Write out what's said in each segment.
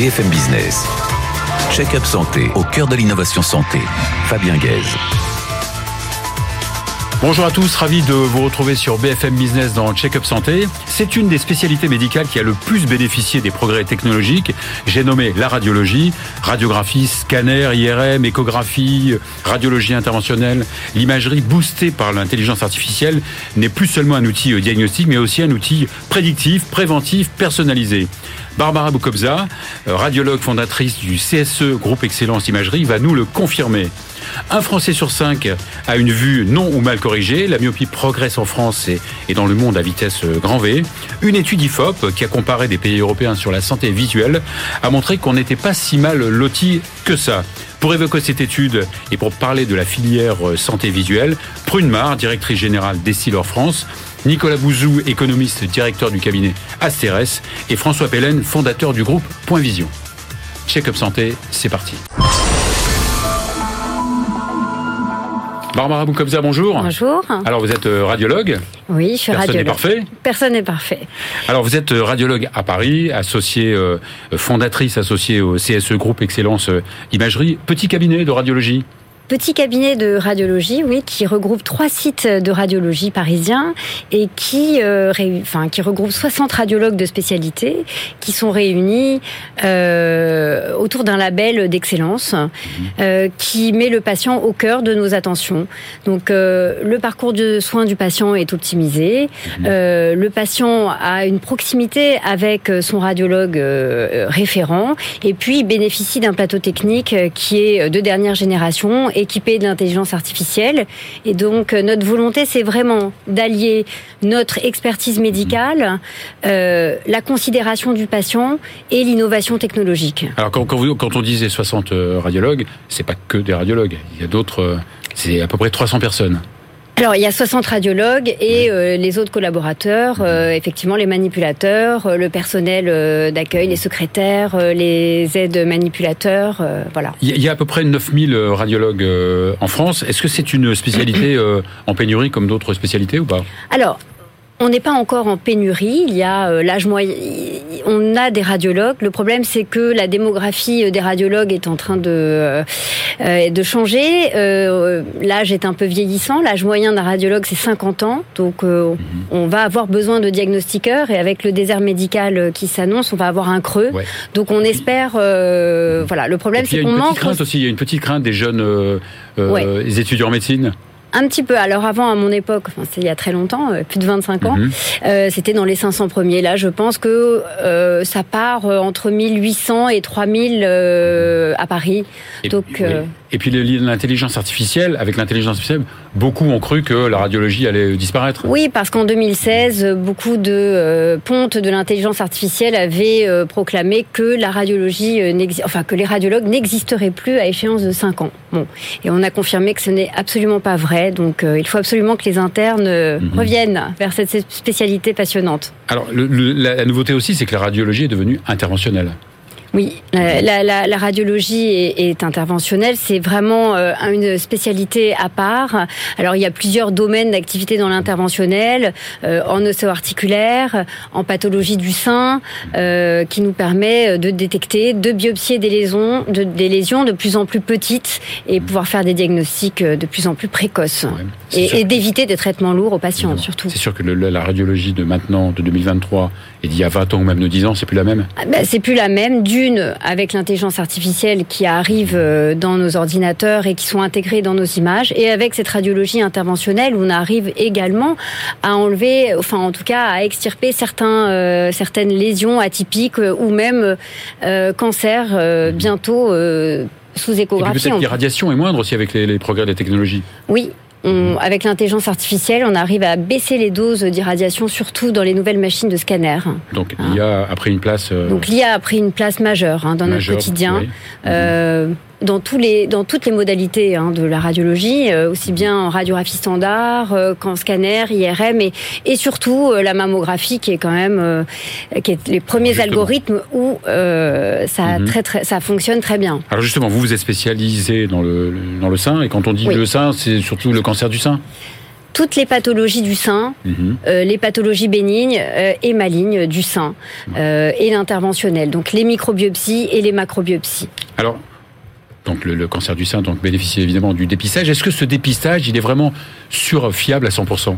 BFM Business. Check-up santé au cœur de l'innovation santé. Fabien Guèze. Bonjour à tous, ravi de vous retrouver sur BFM Business dans Check-up Santé. C'est une des spécialités médicales qui a le plus bénéficié des progrès technologiques. J'ai nommé la radiologie, radiographie, scanner, IRM, échographie, radiologie interventionnelle. L'imagerie boostée par l'intelligence artificielle n'est plus seulement un outil diagnostique, mais aussi un outil prédictif, préventif, personnalisé. Barbara Boukobza, radiologue fondatrice du CSE Groupe Excellence Imagerie, va nous le confirmer. Un Français sur cinq a une vue non ou mal corrigée. La myopie progresse en France et dans le monde à vitesse grand V. Une étude IFOP qui a comparé des pays européens sur la santé visuelle a montré qu'on n'était pas si mal loti que ça. Pour évoquer cette étude et pour parler de la filière santé visuelle, Prune Mar, directrice générale d'Essilor France, Nicolas Bouzou, économiste directeur du cabinet Asteres, et François Pellen, fondateur du groupe Point Vision. Check-up santé, c'est parti. Barbara Boukobza, bonjour. Bonjour. Alors vous êtes radiologue Oui, je suis Personne radiologue. n'est parfait Personne n'est parfait. Alors vous êtes radiologue à Paris, associée, euh, fondatrice associée au CSE Groupe Excellence Imagerie, petit cabinet de radiologie. Petit cabinet de radiologie, oui, qui regroupe trois sites de radiologie parisiens et qui, euh, enfin, qui regroupe 60 radiologues de spécialité qui sont réunis euh, autour d'un label d'excellence euh, qui met le patient au cœur de nos attentions. Donc, euh, le parcours de soins du patient est optimisé. Euh, le patient a une proximité avec son radiologue euh, référent et puis il bénéficie d'un plateau technique euh, qui est de dernière génération de l'intelligence artificielle. Et donc, euh, notre volonté, c'est vraiment d'allier notre expertise médicale, euh, la considération du patient et l'innovation technologique. Alors quand, quand on disait 60 euh, radiologues, c'est pas que des radiologues. Il y a d'autres. c'est à peu près 300 personnes. Alors, il y a 60 radiologues et euh, les autres collaborateurs, euh, effectivement, les manipulateurs, euh, le personnel d'accueil, les secrétaires, les aides manipulateurs, voilà. Il y a- à peu près 9000 euh, radiologues en France. Est-ce que c'est une spécialité en pénurie comme d'autres spécialités ou pas? Alors, on n'est pas encore en pénurie. Il y a euh, l'âge moyen. On a des radiologues. Le problème, c'est que la démographie euh, des radiologues est en train de euh, de changer. Euh, l'âge est un peu vieillissant. L'âge moyen d'un radiologue, c'est 50 ans. Donc, euh, on va avoir besoin de diagnostiqueurs. Et avec le désert médical qui s'annonce, on va avoir un creux. Ouais. Donc, on espère. voilà. Le problème, puis, il y c'est a qu'on une petite manque crainte aussi. Il y a une petite crainte des jeunes Ouais. étudiants en médecine. Un petit peu. Alors avant, à mon époque, enfin, c'est il y a très longtemps, euh, plus de 25 ans, Mhm. euh, c'était dans les 500 premiers. Là, je pense que euh, ça part entre 1800 et 3000 euh, à Paris. Et, Donc, oui. Et puis le- l'intelligence artificielle, avec l'intelligence artificielle, beaucoup ont cru que la radiologie allait disparaître. Oui, parce qu'en 2016, euh, beaucoup de pontes de l'intelligence artificielle avaient proclamé que la radiologie, enfin que les radiologues n'existeraient plus à échéance de 5 ans. Bon, et on a confirmé que ce n'est absolument pas vrai. Donc, euh, il faut absolument que les internes euh, Mhm. reviennent vers cette spécialité passionnante. Alors le- le- la, la nouveauté aussi, c'est que la radiologie est devenue interventionnelle. Oui, la, la- la- la radiologie est, est interventionnelle. C'est vraiment euh, une spécialité à part. Alors, il y a plusieurs domaines d'activité dans l'interventionnel, euh, en osseo-articulaire, en pathologie du sein, euh, qui nous permet de détecter, de biopsier des lésions, de, des lésions de plus en plus petites et pouvoir faire des diagnostics euh, de plus en plus précoces. Ouais. Et, d'éviter des traitements lourds aux patients, Évidemment. surtout. C'est sûr que le- la radiologie de maintenant, de 2023, et d'il y a 20 ans ou même de 10 ans, c'est plus la même? Ah ben, c'est plus la même. D'une, avec l'intelligence artificielle qui arrive euh, dans nos ordinateurs et qui sont intégrées dans nos images, et avec cette radiologie interventionnelle on arrive également à enlever, enfin en tout cas à extirper certains, euh, certaines lésions atypiques euh, ou même euh, cancers bientôt sous échographie. peut-être On- l'irradiation est moindre aussi avec les, les progrès de la technologie. Oui. On- avec l'intelligence artificielle, on arrive à baisser les doses d'irradiation, surtout dans les nouvelles machines de scanner. Donc l'IA a pris une place. euh. Donc l'IA a pris une place majeure hein, dans majeure, notre quotidien. oui. Euh, dans, tous les, dans toutes les modalités hein, de la radiologie, euh, aussi bien en radiographie standard euh, qu'en scanner, IRM et, et surtout euh, la mammographie qui est quand même qui est les premiers Justement. algorithmes où ça, Mhm. très, très, ça fonctionne très bien. Alors justement, vous vous êtes spécialisé dans le, le- dans le sein, et quand on dit Oui. le sein, c'est surtout le cancer du sein. toutes les pathologies du sein, Mhm. euh, les pathologies bénignes euh, et malignes du sein euh, et l'interventionnel, donc les microbiopsies et les macrobiopsies. Alors, donc le, cancer du sein donc bénéficie évidemment du dépistage. Est-ce que ce dépistage, il est vraiment sûr, fiable à 100%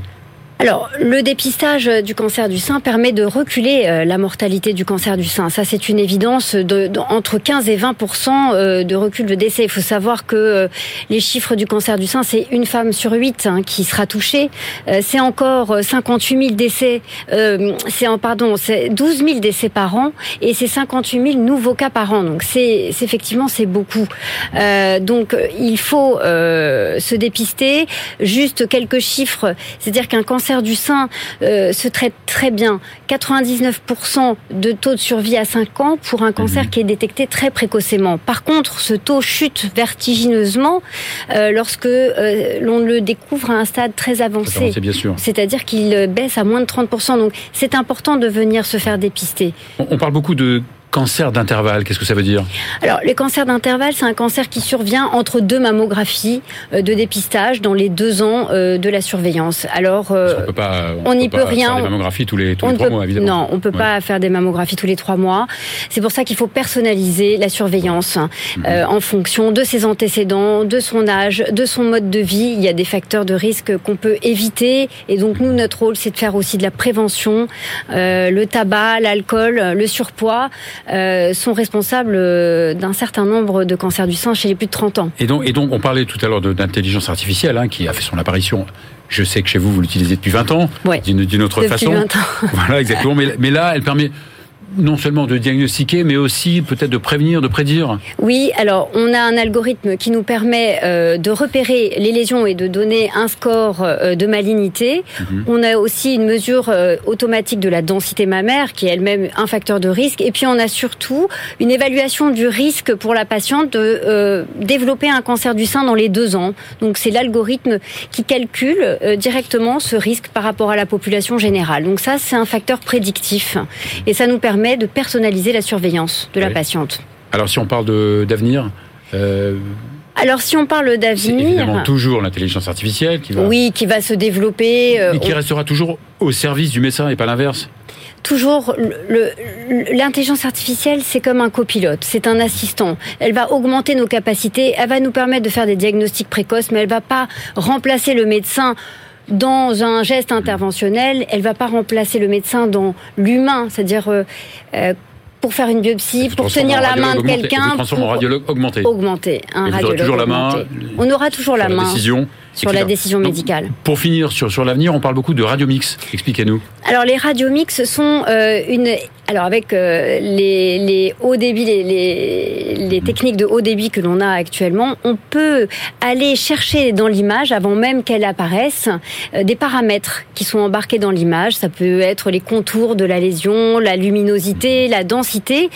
Alors, le dépistage du cancer du sein permet de reculer euh, la mortalité du cancer du sein. Ça, c'est une évidence de, entre 15 et 20% euh, de recul de décès. Il faut savoir que euh, les chiffres du cancer du sein, c'est une femme sur huit hein, qui sera touchée. Euh, c'est encore euh, 58 000 décès. euh, c'est pardon, c'est 12 000 décès par an et c'est 58 000 nouveaux cas par an. Donc, c'est effectivement c'est beaucoup. Euh, donc, euh, il faut euh, se dépister. Juste quelques chiffres, c'est-à-dire qu'un cancer du sein euh, se traite très bien. 99% de taux de survie à 5 ans pour un cancer Mhm. qui est détecté très précocement. Par contre, ce taux chute vertigineusement euh, lorsque euh, l'on le découvre à un stade très avancé. C'est-à-dire qu'il baisse à moins de 30%. Donc, c'est important de venir se faire dépister. On parle beaucoup de cancer d'intervalle. Qu'est-ce que ça veut dire? Alors, les cancers d'intervalle, c'est un cancer qui survient entre deux mammographies euh, de dépistage dans les deux ans euh, de la surveillance. Alors, euh, qu'on peut pas, on n'y peut peut pas rien. Faire des mammographies tous les, tous on les ne trois peut, mois, évidemment. non, on peut Ouais. pas faire des mammographies tous les trois mois. C'est pour ça qu'il faut personnaliser la surveillance Mhm. euh, en fonction de ses antécédents, de son âge, de son mode de vie. Il y a des facteurs de risque qu'on peut éviter, et donc nous, notre rôle, c'est de faire aussi de la prévention. Euh, le tabac, l'alcool, le surpoids euh, sont responsables euh, d'un certain nombre de cancers du sein chez les plus de 30 ans. Et donc, et donc, on parlait tout à l'heure d'intelligence artificielle, hein, qui a fait son apparition. Je sais que chez vous, vous l'utilisez depuis 20 ans, Ouais. d'une autre Depuis façon. 20 ans. Voilà, exactement. Mais, mais là, elle permet non seulement de diagnostiquer, mais aussi peut-être de prévenir, de prédire. Oui, alors on a un algorithme qui nous permet euh, de repérer les lésions et de donner un score euh, de malignité. Mhm. On a aussi une mesure euh, automatique de la densité mammaire qui est elle-même un facteur de risque. Et puis on a surtout une évaluation du risque pour la patiente de développer un cancer du sein dans les deux ans. Donc c'est l'algorithme qui calcule directement ce risque par rapport à la population générale. Donc ça c'est un facteur prédictif et ça nous permet de personnaliser la surveillance de la Oui. patiente. Alors, si on parle d'avenir, euh, Alors si on parle d'avenir, toujours l'intelligence artificielle qui va, oui, qui va se développer, euh, et qui on- restera toujours au service du médecin et pas l'inverse. toujours l'intelligence artificielle, c'est comme un copilote, c'est un assistant. Elle va augmenter nos capacités, elle va nous permettre de faire des diagnostics précoces, mais elle va pas remplacer le médecin dans un geste interventionnel, elle va pas remplacer le médecin dans l'humain, c'est-à-dire euh, euh, pour faire une biopsie, pour tenir en la main de quelqu'un, transforme en pour radiologue augmenté. augmenter un Et vous aurez radiologue toujours la main, augmenté. On aura toujours la main décision, sur la décision Donc, médicale. Pour finir sur, sur l'avenir, on parle beaucoup de radiomix. Expliquez-nous. Alors les radiomix sont euh, une alors avec euh, les, les hauts débits, les, les, les techniques de haut débit que l'on a actuellement, on peut aller chercher dans l'image avant même qu'elle apparaisse euh, des paramètres qui sont embarqués dans l'image. Ça peut être les contours de la lésion, la luminosité, la densité,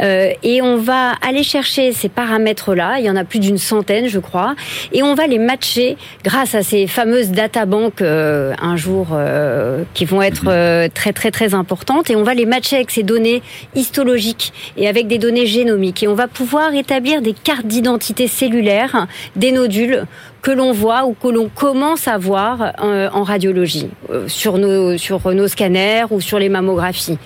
euh, et on va aller chercher ces paramètres-là. Il y en a plus d'une centaine, je crois, et on va les matcher grâce à ces fameuses databanks euh, un jour euh, qui vont être euh, très très très importantes, et on va les matcher avec ces données histologiques et avec des données génomiques, et on va pouvoir établir des cartes d'identité cellulaire des nodules que l'on voit ou que l'on commence à voir euh, en radiologie euh, sur nos sur nos scanners ou sur les mammographies.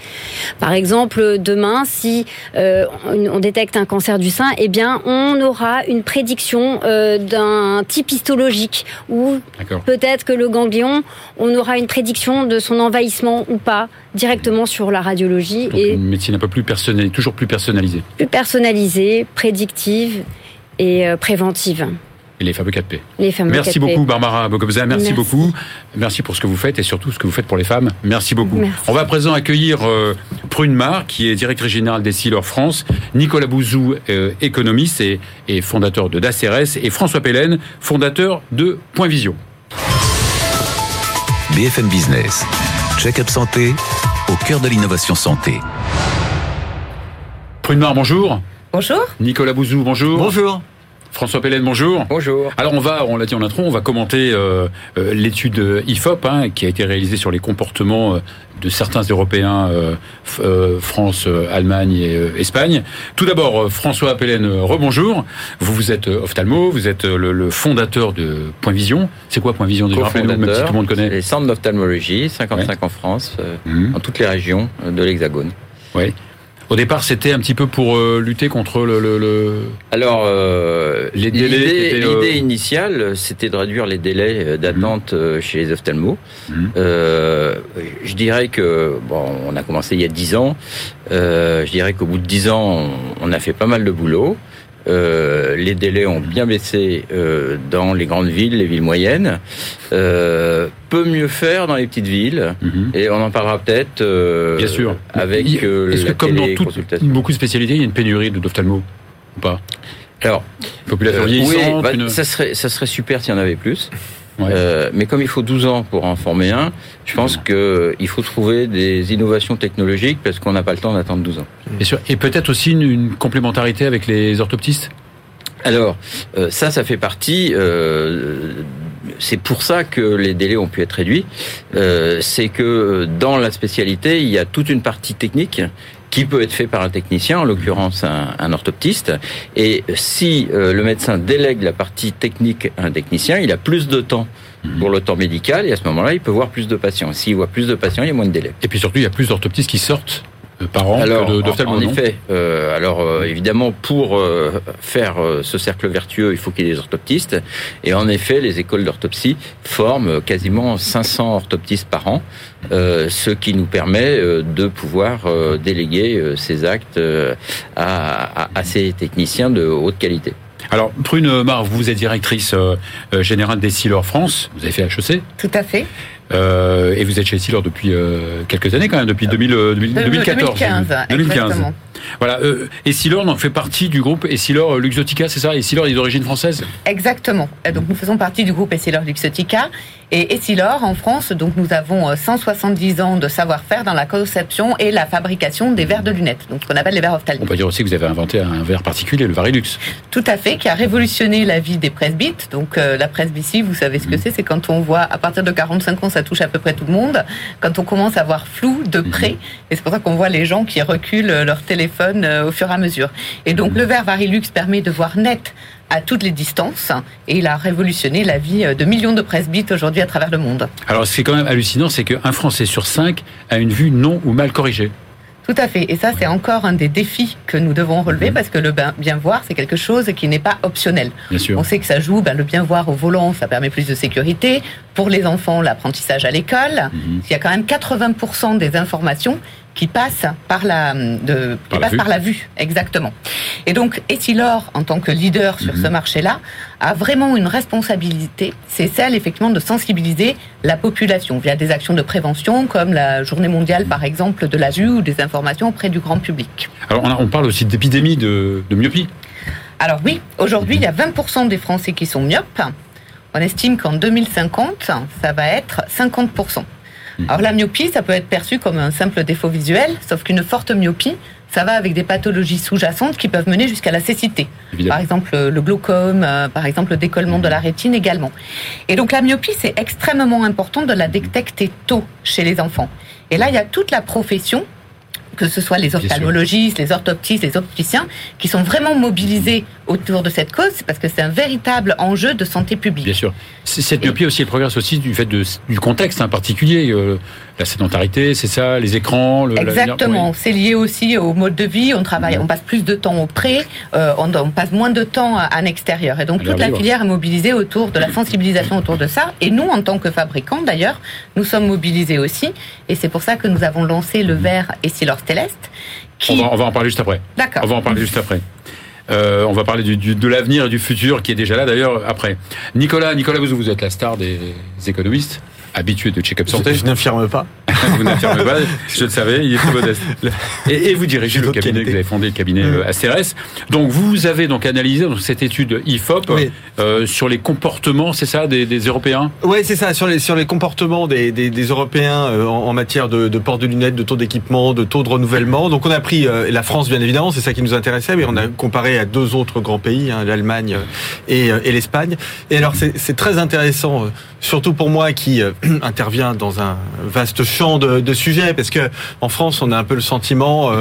Par exemple, demain, si euh, on, détecte un cancer du sein, eh bien, on aura une prédiction d'un type histologique ou peut-être que le ganglion, on aura une prédiction de son envahissement ou pas directement sur la radiologie Donc et une médecine un peu plus personnalisée, toujours plus personnalisée. plus personnalisée, prédictive et préventive. Et les fameux 4P. Les fameux Merci 4P. beaucoup Barbara Bocobza, merci, Merci. beaucoup. Merci pour ce que vous faites et surtout ce que vous faites pour les femmes. Merci beaucoup. Merci. On va à présent accueillir euh, Prune Mar, qui est directrice générale des Sealers France, Nicolas Bouzou, euh, économiste et, et fondateur de DACRS, et François Pellen, fondateur de Point Vision. BFM Business. Check-up santé au cœur de l'innovation santé. Prune Mar, bonjour. Bonjour. Nicolas Bouzou, bonjour. Bonjour. François Pellen, bonjour. Bonjour. Alors on va, on l'a dit en intro, on va commenter euh, euh, l'étude IFOP hein, qui a été réalisée sur les comportements euh, de certains Européens, France, Allemagne et Espagne. Tout d'abord, François Pellen, rebonjour. Vous, vous êtes ophtalmo, vous êtes le, fondateur de Point Vision. C'est quoi Point Vision déjà? Rappelez-nous, même si tout le monde connaît. Les centres d'ophtalmologie, 55 en France, mmh. dans toutes les régions de l'Hexagone. Oui. Au départ, c'était un petit peu pour euh, lutter contre le. le, Alors, euh. L'idée euh, initiale, c'était de réduire les délais d'attente mhm. chez les ophtalmos. Mhm. je dirais que bon, on a commencé il y a dix ans. je dirais qu'au bout de dix ans, on, a fait pas mal de boulot. Euh, les délais ont bien baissé euh, dans les grandes villes, les villes moyennes. Euh, peut mieux faire dans les petites villes. Mhm. Et on en parlera peut-être euh, bien sûr. avec Est-ce que comme dans beaucoup de spécialités, il y a une pénurie d'ophtalmo ou pas? Alors, population vieillissante. Oui, bah, ça serait ça serait super s'il y en avait plus. Euh, mais comme il faut 12 ans pour en former un, je pense qu'il faut trouver des innovations technologiques parce qu'on n'a pas le temps d'attendre 12 ans. Bien sûr. Et peut-être aussi une, complémentarité avec les orthoptistes? Alors, euh, ça, ça fait partie. Euh, c'est pour ça que les délais ont pu être réduits. c'est que dans la spécialité, il y a toute une partie technique qui peut être fait par un technicien, en l'occurrence un, orthoptiste. Et si euh, le médecin délègue la partie technique à un technicien, il a plus de temps mhm. pour le temps médical et à ce moment-là, il peut voir plus de patients. S'il voit plus de patients, il y a moins de délai. Et puis surtout, il y a plus d'orthoptistes qui sortent par an alors, en, en effet, euh, alors euh, évidemment pour faire ce cercle vertueux, il faut qu'il y ait des orthoptistes. Et en effet, les écoles d'orthopsie forment quasiment 500 orthoptistes par an, ce qui nous permet de pouvoir déléguer ces actes à, à, ces techniciens de haute qualité. Alors, Prune Mar, vous êtes directrice générale des Silor France, vous avez fait HEC Tout à fait. Euh, et vous êtes chez Essilor depuis euh, quelques années quand même, depuis 2000, 2014. 2015. 2015. Voilà. Euh, Essilor en fait partie du groupe Essilor Luxotica, c'est ça Essilor est d'origine française Exactement. Donc nous faisons partie du groupe Essilor Luxotica et Essilor, en France, donc nous avons 170 euh, ans de savoir-faire dans la conception et la fabrication des verres de lunettes, donc ce qu'on appelle les verres ophtalmiques. On peut dire aussi que vous avez inventé un verre particulier, le Varilux. Tout à fait, qui a révolutionné la vie des presbytes. Donc euh, la presbytie, vous savez ce que mmh. c'est, c'est quand on voit, à partir de 45 ans, ça touche à peu près tout le monde, quand on commence à voir flou de mmh. près, et c'est pour ça qu'on voit les gens qui reculent leur téléphone euh, au fur et à mesure. Et donc le verre Varilux permet de voir net à toutes les distances et il a révolutionné la vie de millions de presbytes aujourd'hui à travers le monde. Alors ce qui est quand même hallucinant, c'est qu'un Français sur cinq a une vue non ou mal corrigée. Tout à fait. Et ça, c'est encore un des défis que nous devons relever parce que le bien voir, c'est quelque chose qui n'est pas optionnel. Bien sûr. On sait que ça joue, ben, le bien voir au volant, ça permet plus de sécurité. Pour les enfants, l'apprentissage à l'école. Mhm. Il y a quand même 80% des informations qui passe par la, de, par, la par la vue, exactement. Et donc, Essilor, en tant que leader sur mhm. ce marché-là, a vraiment une responsabilité. C'est celle, effectivement, de sensibiliser la population via des actions de prévention, comme la Journée mondiale, par exemple, de la vue ou des informations auprès du grand public. Alors, on, on parle aussi d'épidémie de, de myopie. Alors oui, aujourd'hui, il y a 20% des Français qui sont myopes. On estime qu'en 2050, ça va être 50%. Mhm. Alors la myopie, ça peut être perçu comme un simple défaut visuel, sauf qu'une forte myopie, ça va avec des pathologies sous-jacentes qui peuvent mener jusqu'à la cécité. Par exemple, le glaucome, euh, par exemple, le décollement de la rétine également. Et donc la myopie, c'est extrêmement important de la détecter tôt chez les enfants. Et là, il y a toute la profession que ce soit les ophtalmologistes, les orthoptistes, les opticiens, qui sont vraiment mobilisés autour de cette cause, parce que c'est un véritable enjeu de santé publique. Bien sûr. Cette myopie aussi, elle progresse aussi du fait de, du contexte en particulier. Euh, la sédentarité, c'est ça, les écrans. Le, Exactement. C'est lié aussi au mode de vie. On travaille, on passe plus de temps au pré, euh, on, passe moins de temps à, l'extérieur. Et donc toute la filière est mobilisée autour de la sensibilisation autour de ça. Et nous, en tant que fabricants, d'ailleurs, nous sommes mobilisés aussi. Et c'est pour ça que nous avons lancé le verre Essilor Stelest. Qui... On, va, en parler juste après. D'accord. On va en parler juste après. Euh, on va parler du, de l'avenir et du futur qui est déjà là d'ailleurs après. Nicolas, Nicolas, vous, vous êtes la star des économistes habitué de check-up santé. Je, n'affirme pas? Vous n'affirmez pas, je le savais, il est très modeste. Et, vous dirigez le cabinet, vous avez fondé le cabinet mmh. ACRS. Donc vous avez donc analysé dans cette étude IFOP euh, sur les comportements, c'est ça, des, Européens? Oui, c'est ça, sur les, sur les comportements des, Européens euh, en, matière de, port de lunettes, de taux d'équipement, de taux de renouvellement. Donc on a pris euh, la France, bien évidemment, c'est ça qui nous intéressait, mais on a comparé à deux autres grands pays, hein, l'Allemagne et, et l'Espagne. Et alors c'est très intéressant, surtout pour moi qui intervient dans un vaste champ de, de, sujets, parce que en France, on a un peu le sentiment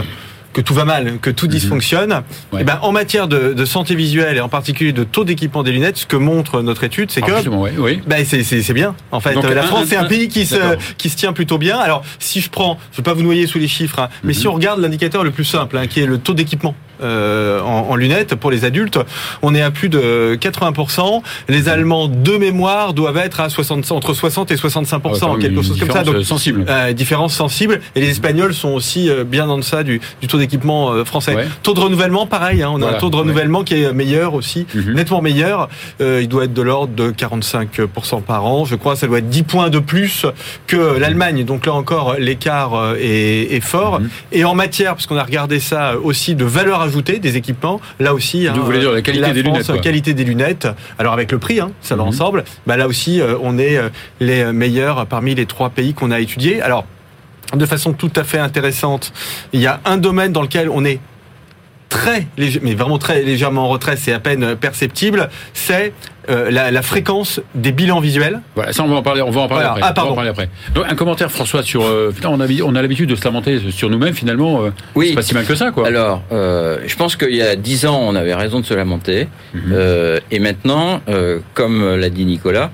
que tout va mal, que tout mhm. dysfonctionne. Et eh ben, en matière de, santé visuelle et en particulier de taux d'équipement des lunettes, ce que montre notre étude, c'est que oui, ben, c'est bien. En fait, la France, c'est un pays qui se, qui se tient plutôt bien. Alors, si je prends, je ne vais pas vous noyer sous les chiffres, hein, mais mhm. si on regarde l'indicateur le plus simple, hein, qui est le taux d'équipement euh, en, lunettes pour les adultes, on est à plus de 80%. Les Allemands de mémoire doivent être à 60, entre 60 et 65%, quelque chose comme ça. Donc, sensible. Euh, différence sensible. Et les Espagnols sont aussi euh, bien en deçà du, du taux d'équipement euh, français. Taux de renouvellement, pareil. Hein, on a un taux de renouvellement qui est meilleur aussi, mhm. nettement meilleur. il doit être de l'ordre de 45% par an. Je crois ça doit être 10 points de plus que l'Allemagne. Donc là encore, l'écart est, est, fort. Mhm. Et en matière, parce qu'on a regardé ça aussi, de valeur ajouter des équipements. Là aussi, hein, vous voulez dire la qualité des lunettes. Qualité des lunettes. Alors avec le prix, hein, ça va mhm. ensemble. Bah là aussi, euh, on est euh, les meilleurs parmi les trois pays qu'on a étudiés. Alors de façon tout à fait intéressante, il y a un domaine dans lequel on est très léger, mais vraiment très légèrement en retrait, c'est à peine perceptible, c'est euh, la, fréquence des bilans visuels. Voilà, ça on va en parler, on va en parler, après, ah, pardon. Donc un commentaire François sur euh, on a on a l'habitude de se lamenter sur nous-mêmes finalement euh, oui. c'est pas si mal que ça quoi. Alors je pense qu'il y a dix ans on avait raison de se lamenter mhm. et maintenant comme l'a dit Nicolas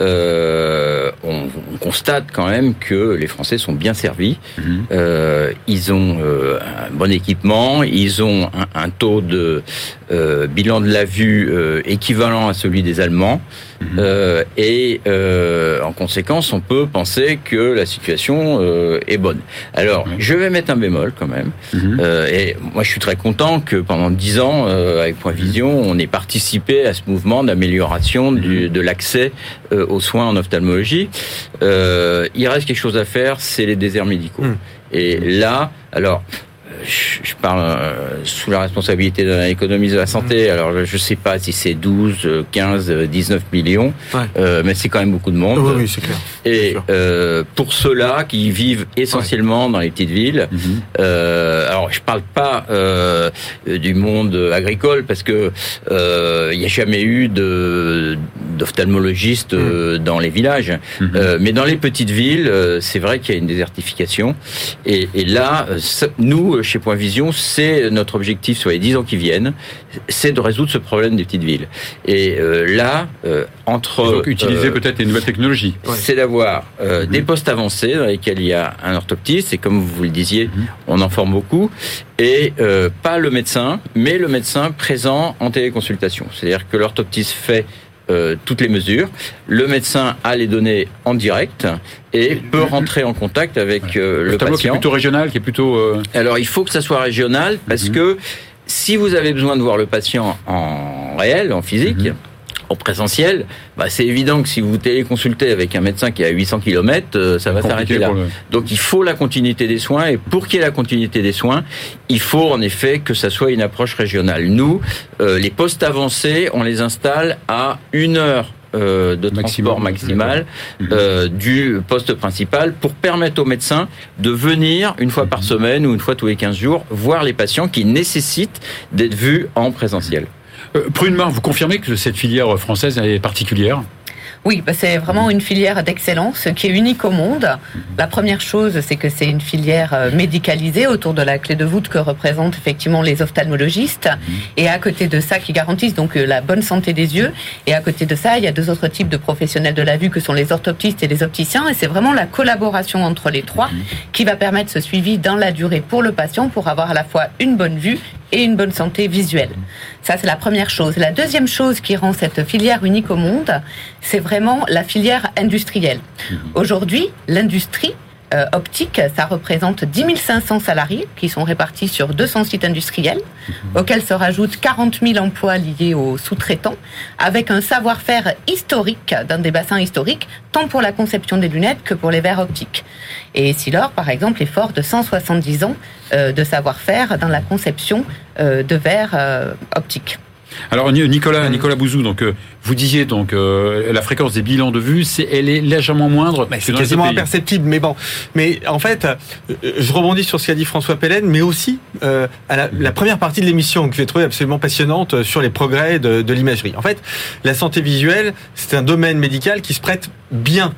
euh, on, on, constate quand même que les Français sont bien servis. Mhm. Euh, ils ont euh, un bon équipement, ils ont un, un taux de euh, bilan de la vue euh, équivalent à celui des Allemands. Mhm. Euh, et en conséquence, on peut penser que la situation est bonne. Alors, je vais mettre un bémol quand même. Mhm. et moi, je suis très content que pendant dix ans, avec Point Vision, on ait participé à ce mouvement d'amélioration de l'accès aux soins en ophtalmologie. il reste quelque chose à faire, c'est les déserts médicaux. Et là, alors, je parle euh, sous la responsabilité de l'économie de la santé. Mmh. Alors, je ne sais pas si c'est 12, 15, 19 millions, euh, mais c'est quand même beaucoup de monde. Oui, oui c'est clair. Et euh, pour ceux-là qui vivent essentiellement dans les petites villes, mmh. alors je parle pas du monde agricole parce que il n'y a jamais eu de d'ophtalmologistes mmh. dans les villages, mais dans les petites villes, c'est vrai qu'il y a une désertification. Et, et là, nous chez Point Vision, c'est notre objectif sur les dix ans qui viennent, c'est de résoudre ce problème des petites villes. Et euh, là, euh, entre... Donc utiliser euh, peut-être les nouvelles technologies. C'est d'avoir mhm. des postes avancés dans lesquels il y a un orthoptiste, et comme vous le disiez, mhm. on en forme beaucoup, et pas le médecin, mais le médecin présent en téléconsultation. C'est-à-dire que l'orthoptiste fait euh, toutes les mesures. Le médecin a les données en direct et peut rentrer en contact avec euh, le, patient. Qui est plutôt régional, qui est plutôt. Euh, Alors il faut que ça soit régional parce mhm. que si vous avez besoin de voir le patient en réel, en physique. Mhm en présentiel, bah, c'est évident que si vous téléconsultez avec un médecin qui est à 800 km, euh, ça va s'arrêter là. Donc il faut la continuité des soins et pour qu'il y ait la continuité des soins, il faut en effet que ça soit une approche régionale. Nous, euh, les postes avancés, on les installe à une heure euh, de transport maximal euh, du poste principal pour permettre aux médecins de venir une fois par mhm. semaine ou une fois tous les 15 jours voir les patients qui nécessitent d'être vus en présentiel. Euh, Prune vous confirmez que cette filière française est particulière oui, bah, c'est vraiment une filière d'excellence qui est unique au monde. La première chose, c'est que c'est une filière euh, médicalisée autour de la clé de voûte que représentent effectivement les ophtalmologistes. Et à côté de ça, qui garantissent donc euh, la bonne santé des yeux. Et à côté de ça, il y a deux autres types de professionnels de la vue que sont les orthoptistes et les opticiens. Et c'est vraiment la collaboration entre les trois qui va permettre ce suivi dans la durée pour le patient pour avoir à la fois une bonne vue et une bonne santé visuelle. Ça, c'est la première chose. La deuxième chose qui rend cette filière unique au monde, c'est vraiment la filière industrielle. Mhm. Aujourd'hui, l'industrie euh, optique, ça représente 10 500 salariés qui sont répartis sur 200 sites industriels, mhm. auxquels se rajoutent 40 000 emplois liés aux sous-traitants, avec un savoir-faire historique dans des bassins historiques, tant pour la conception des lunettes que pour les verres optiques. Et Essilor, par exemple, est fort de 170 ans euh, de savoir-faire dans la conception euh, de verres optiques. Alors Nicolas, Nicolas Bouzou, donc euh, vous disiez donc euh, la fréquence des bilans de vue, c'est elle est légèrement moindre. c'est quasiment imperceptible, mais bon. Mais en fait, euh, je rebondis sur ce qu'a dit François Pellen, mais aussi à la, première partie de l'émission que j'ai trouvé absolument passionnante sur les progrès de, de l'imagerie. En fait, la santé visuelle, c'est un domaine médical qui se prête bien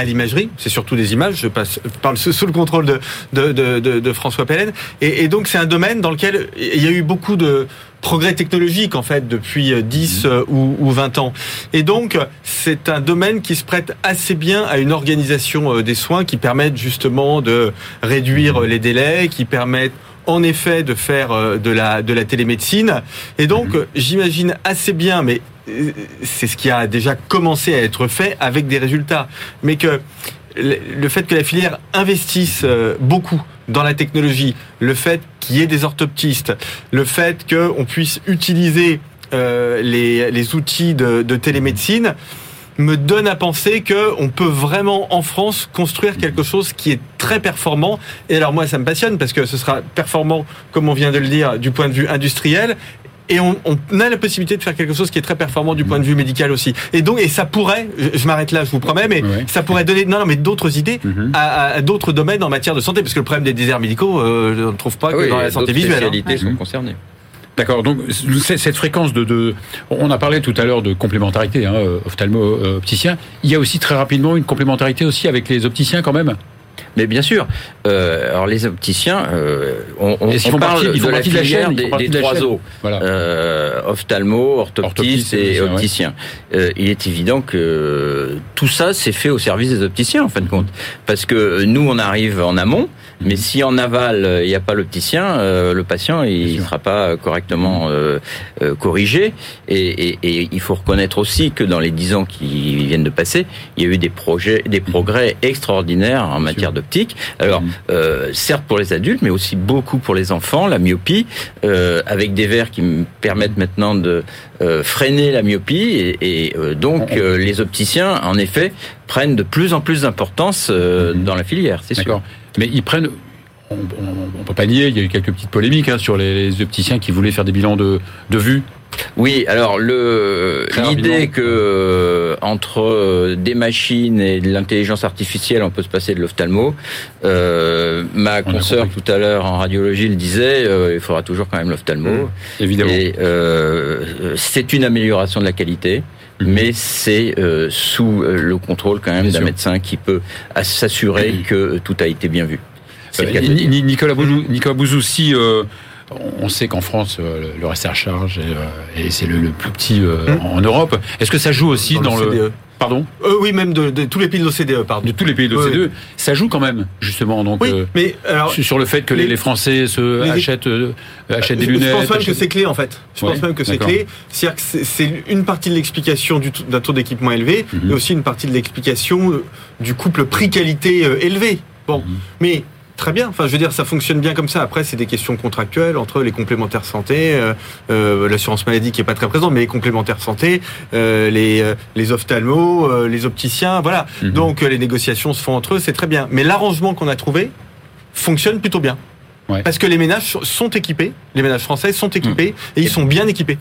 à l'imagerie, c'est surtout des images, je, passe, parle sous le contrôle de, de, de, de François Pellen, et, et donc c'est un domaine dans lequel il y a eu beaucoup de progrès technologiques en fait depuis 10 mhm. euh, ou, ou 20 ans. Et donc c'est un domaine qui se prête assez bien à une organisation euh, des soins qui permettent justement de réduire les délais, qui permettent en effet de faire euh, de la de la télémédecine. Et donc mhm. j'imagine assez bien, mais c'est ce qui a déjà commencé à être fait avec des résultats, mais que le fait que la filière investisse beaucoup dans la technologie, le fait qu'il y ait des orthoptistes, le fait qu'on puisse utiliser euh, les, outils de, de, télémédecine, me donne à penser qu'on peut vraiment en France construire quelque chose qui est très performant. Et alors moi, ça me passionne parce que ce sera performant, comme on vient de le dire, du point de vue industriel et on, on, a la possibilité de faire quelque chose qui est très performant du point de vue médical aussi. Et donc, et ça pourrait, je, m'arrête là, je vous promets, mais ça pourrait donner, non, non, mais d'autres idées mhm. à, à d'autres domaines en matière de santé, parce que le problème des déserts médicaux, euh, on ne trouve pas ah que dans la santé visuelle. Les hein. sont concernées. D'accord. Donc cette fréquence de, de, on a parlé tout à l'heure de complémentarité, hein, ophtalmo-opticien. Il y a aussi très rapidement une complémentarité aussi avec les opticiens quand même? Mais bien sûr. Euh, alors les opticiens, euh, on, on, parle de la filière des, des trois os, euh, ophtalmo, orthoptiste, et opticien. Euh, il est évident que tout ça c'est fait au service des opticiens en fin de compte, parce que nous on arrive en amont, mais si en aval il n'y a pas l'opticien, euh, le patient il ne sera pas correctement euh, corrigé. Et, et, et, il faut reconnaître aussi que dans les dix ans qui viennent de passer, il y a eu des projets, des progrès extraordinaires en matière d'optique. Alors, mm. euh, certes pour les adultes, mais aussi beaucoup pour les enfants, la myopie, euh, avec des verres qui me permettent maintenant de euh, freiner la myopie. Et, donc, les opticiens, en effet, prennent de plus en plus d'importance mm-hmm. dans la filière, c'est sûr. Mais ils prennent on ne peut pas nier, il y a eu quelques petites polémiques hein, sur les, opticiens qui voulaient faire des bilans de, de vue oui, alors le l'idée que euh, entre euh, des machines et de l'intelligence artificielle, on peut se passer de l'ophtalmo. Euh, ma consoeur tout à l'heure en radiologie le disait, il faudra toujours quand même l'ophtalmo. Mmh, évidemment. Et c'est une amélioration de la qualité. Mmh. Mais c'est sous le contrôle quand même d'un médecin qui peut s'assurer mmh. que tout a été bien vu. Nicolas Bouzou, Nicolas Bouzou si on sait qu'en France, euh, le reste à charge et euh, c'est le, plus petit euh, hum. en Europe. Est-ce que ça joue aussi dans, le. Pardon Oui, même de, tous les pays de l'OCDE, pardon. De tous les pays de l'OCDE, ça joue quand même, justement. Donc, oui, mais alors, sur le fait que les, Français se achètent, achètent des lunettes. Je pense même que c'est clé, en fait. Je pense même que c'est clé. C'est-à-dire que c'est une partie de l'explication d'un taux d'équipement élevé, mais mhm. aussi une partie de l'explication du couple prix-qualité élevé. Bon, mhm. mais très bien. Enfin, je veux dire, ça fonctionne bien comme ça. Après, c'est des questions contractuelles entre les complémentaires santé, euh, euh, l'assurance maladie qui est pas très présente, mais les complémentaires santé, euh, les les ophtalmos, les opticiens, voilà. Mhm. Donc les négociations se font entre eux, c'est très bien. Mais l'arrangement qu'on a trouvé fonctionne plutôt bien. Parce que les ménages sont équipés, les ménages français sont équipés mhm. et ils sont bien équipés.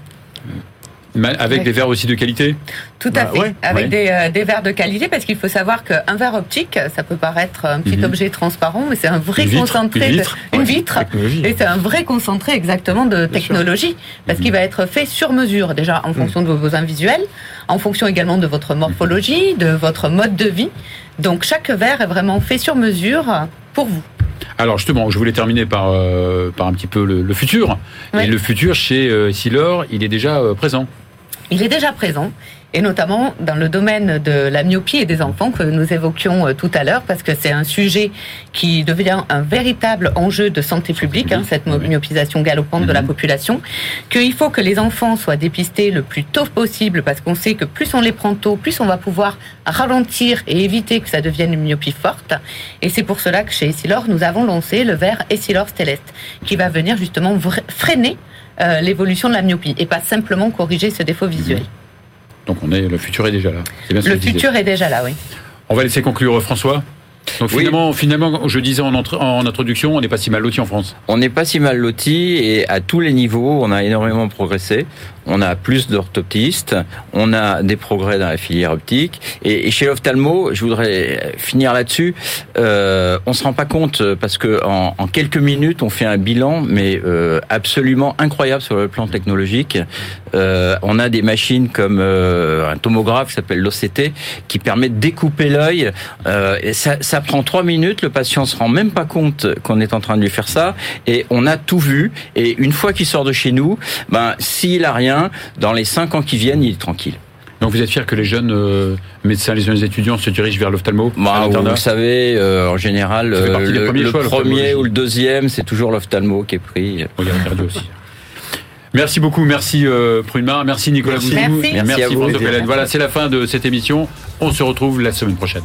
Avec des verres aussi de qualité Tout à bah, fait, avec Des, euh, des, verres de qualité, parce qu'il faut savoir qu'un verre optique, ça peut paraître un petit mhm. objet transparent, mais c'est un vrai concentré, une vitre, et c'est un vrai concentré exactement de technologie, parce qu'il mhm. va être fait sur mesure, déjà en fonction mhm. de vos besoins visuels, en fonction également de votre morphologie, de votre mode de vie. Donc chaque verre est vraiment fait sur mesure pour vous. Alors justement, je voulais terminer par, euh, par un petit peu le, futur. Et le futur chez euh, Silor, il est déjà euh, présent. Il est déjà présent. Et notamment dans le domaine de la myopie et des enfants que nous évoquions euh, tout à l'heure, parce que c'est un sujet qui devient un véritable enjeu de santé publique, hein, cette myopisation galopante de la mhm. population, qu'il faut que les enfants soient dépistés le plus tôt possible, parce qu'on sait que plus on les prend tôt, plus on va pouvoir ralentir et éviter que ça devienne une myopie forte. Et c'est pour cela que chez Essilor, nous avons lancé le verre Essilor Stellest, qui va venir justement freiner euh, l'évolution de la myopie et pas simplement corriger ce défaut visuel. Donc on est, le futur est déjà là. le futur est déjà là, oui. On va laisser conclure François. Donc finalement, finalement, je disais en, en introduction, on n'est pas si mal loti en France. On n'est pas si mal loti et à tous les niveaux, on a énormément progressé on a plus d'orthoptistes, on a des progrès dans la filière optique. Et, chez l'ophtalmo, je voudrais finir là-dessus, euh, on se rend pas compte parce que en, quelques minutes, on fait un bilan, mais euh, absolument incroyable sur le plan technologique. Euh, on a des machines comme euh, un tomographe qui s'appelle l'OCT, qui permet de découper l'œil. ça, ça prend trois minutes, le patient se rend même pas compte qu'on est en train de lui faire ça, et on a tout vu. Et une fois qu'il sort de chez nous, ben s'il a rien dans les cinq ans qui viennent, il est tranquille. Donc vous êtes fier que les jeunes euh, médecins, les jeunes étudiants se dirigent vers l'ophtalmo bah, Vous savez, euh, en général, euh, le, premier ou le deuxième, c'est toujours l'ophtalmo qui est pris. aussi. Merci beaucoup, merci euh, merci Nicolas Merci, merci, merci, Voilà, c'est la fin de cette émission. On se retrouve la semaine prochaine.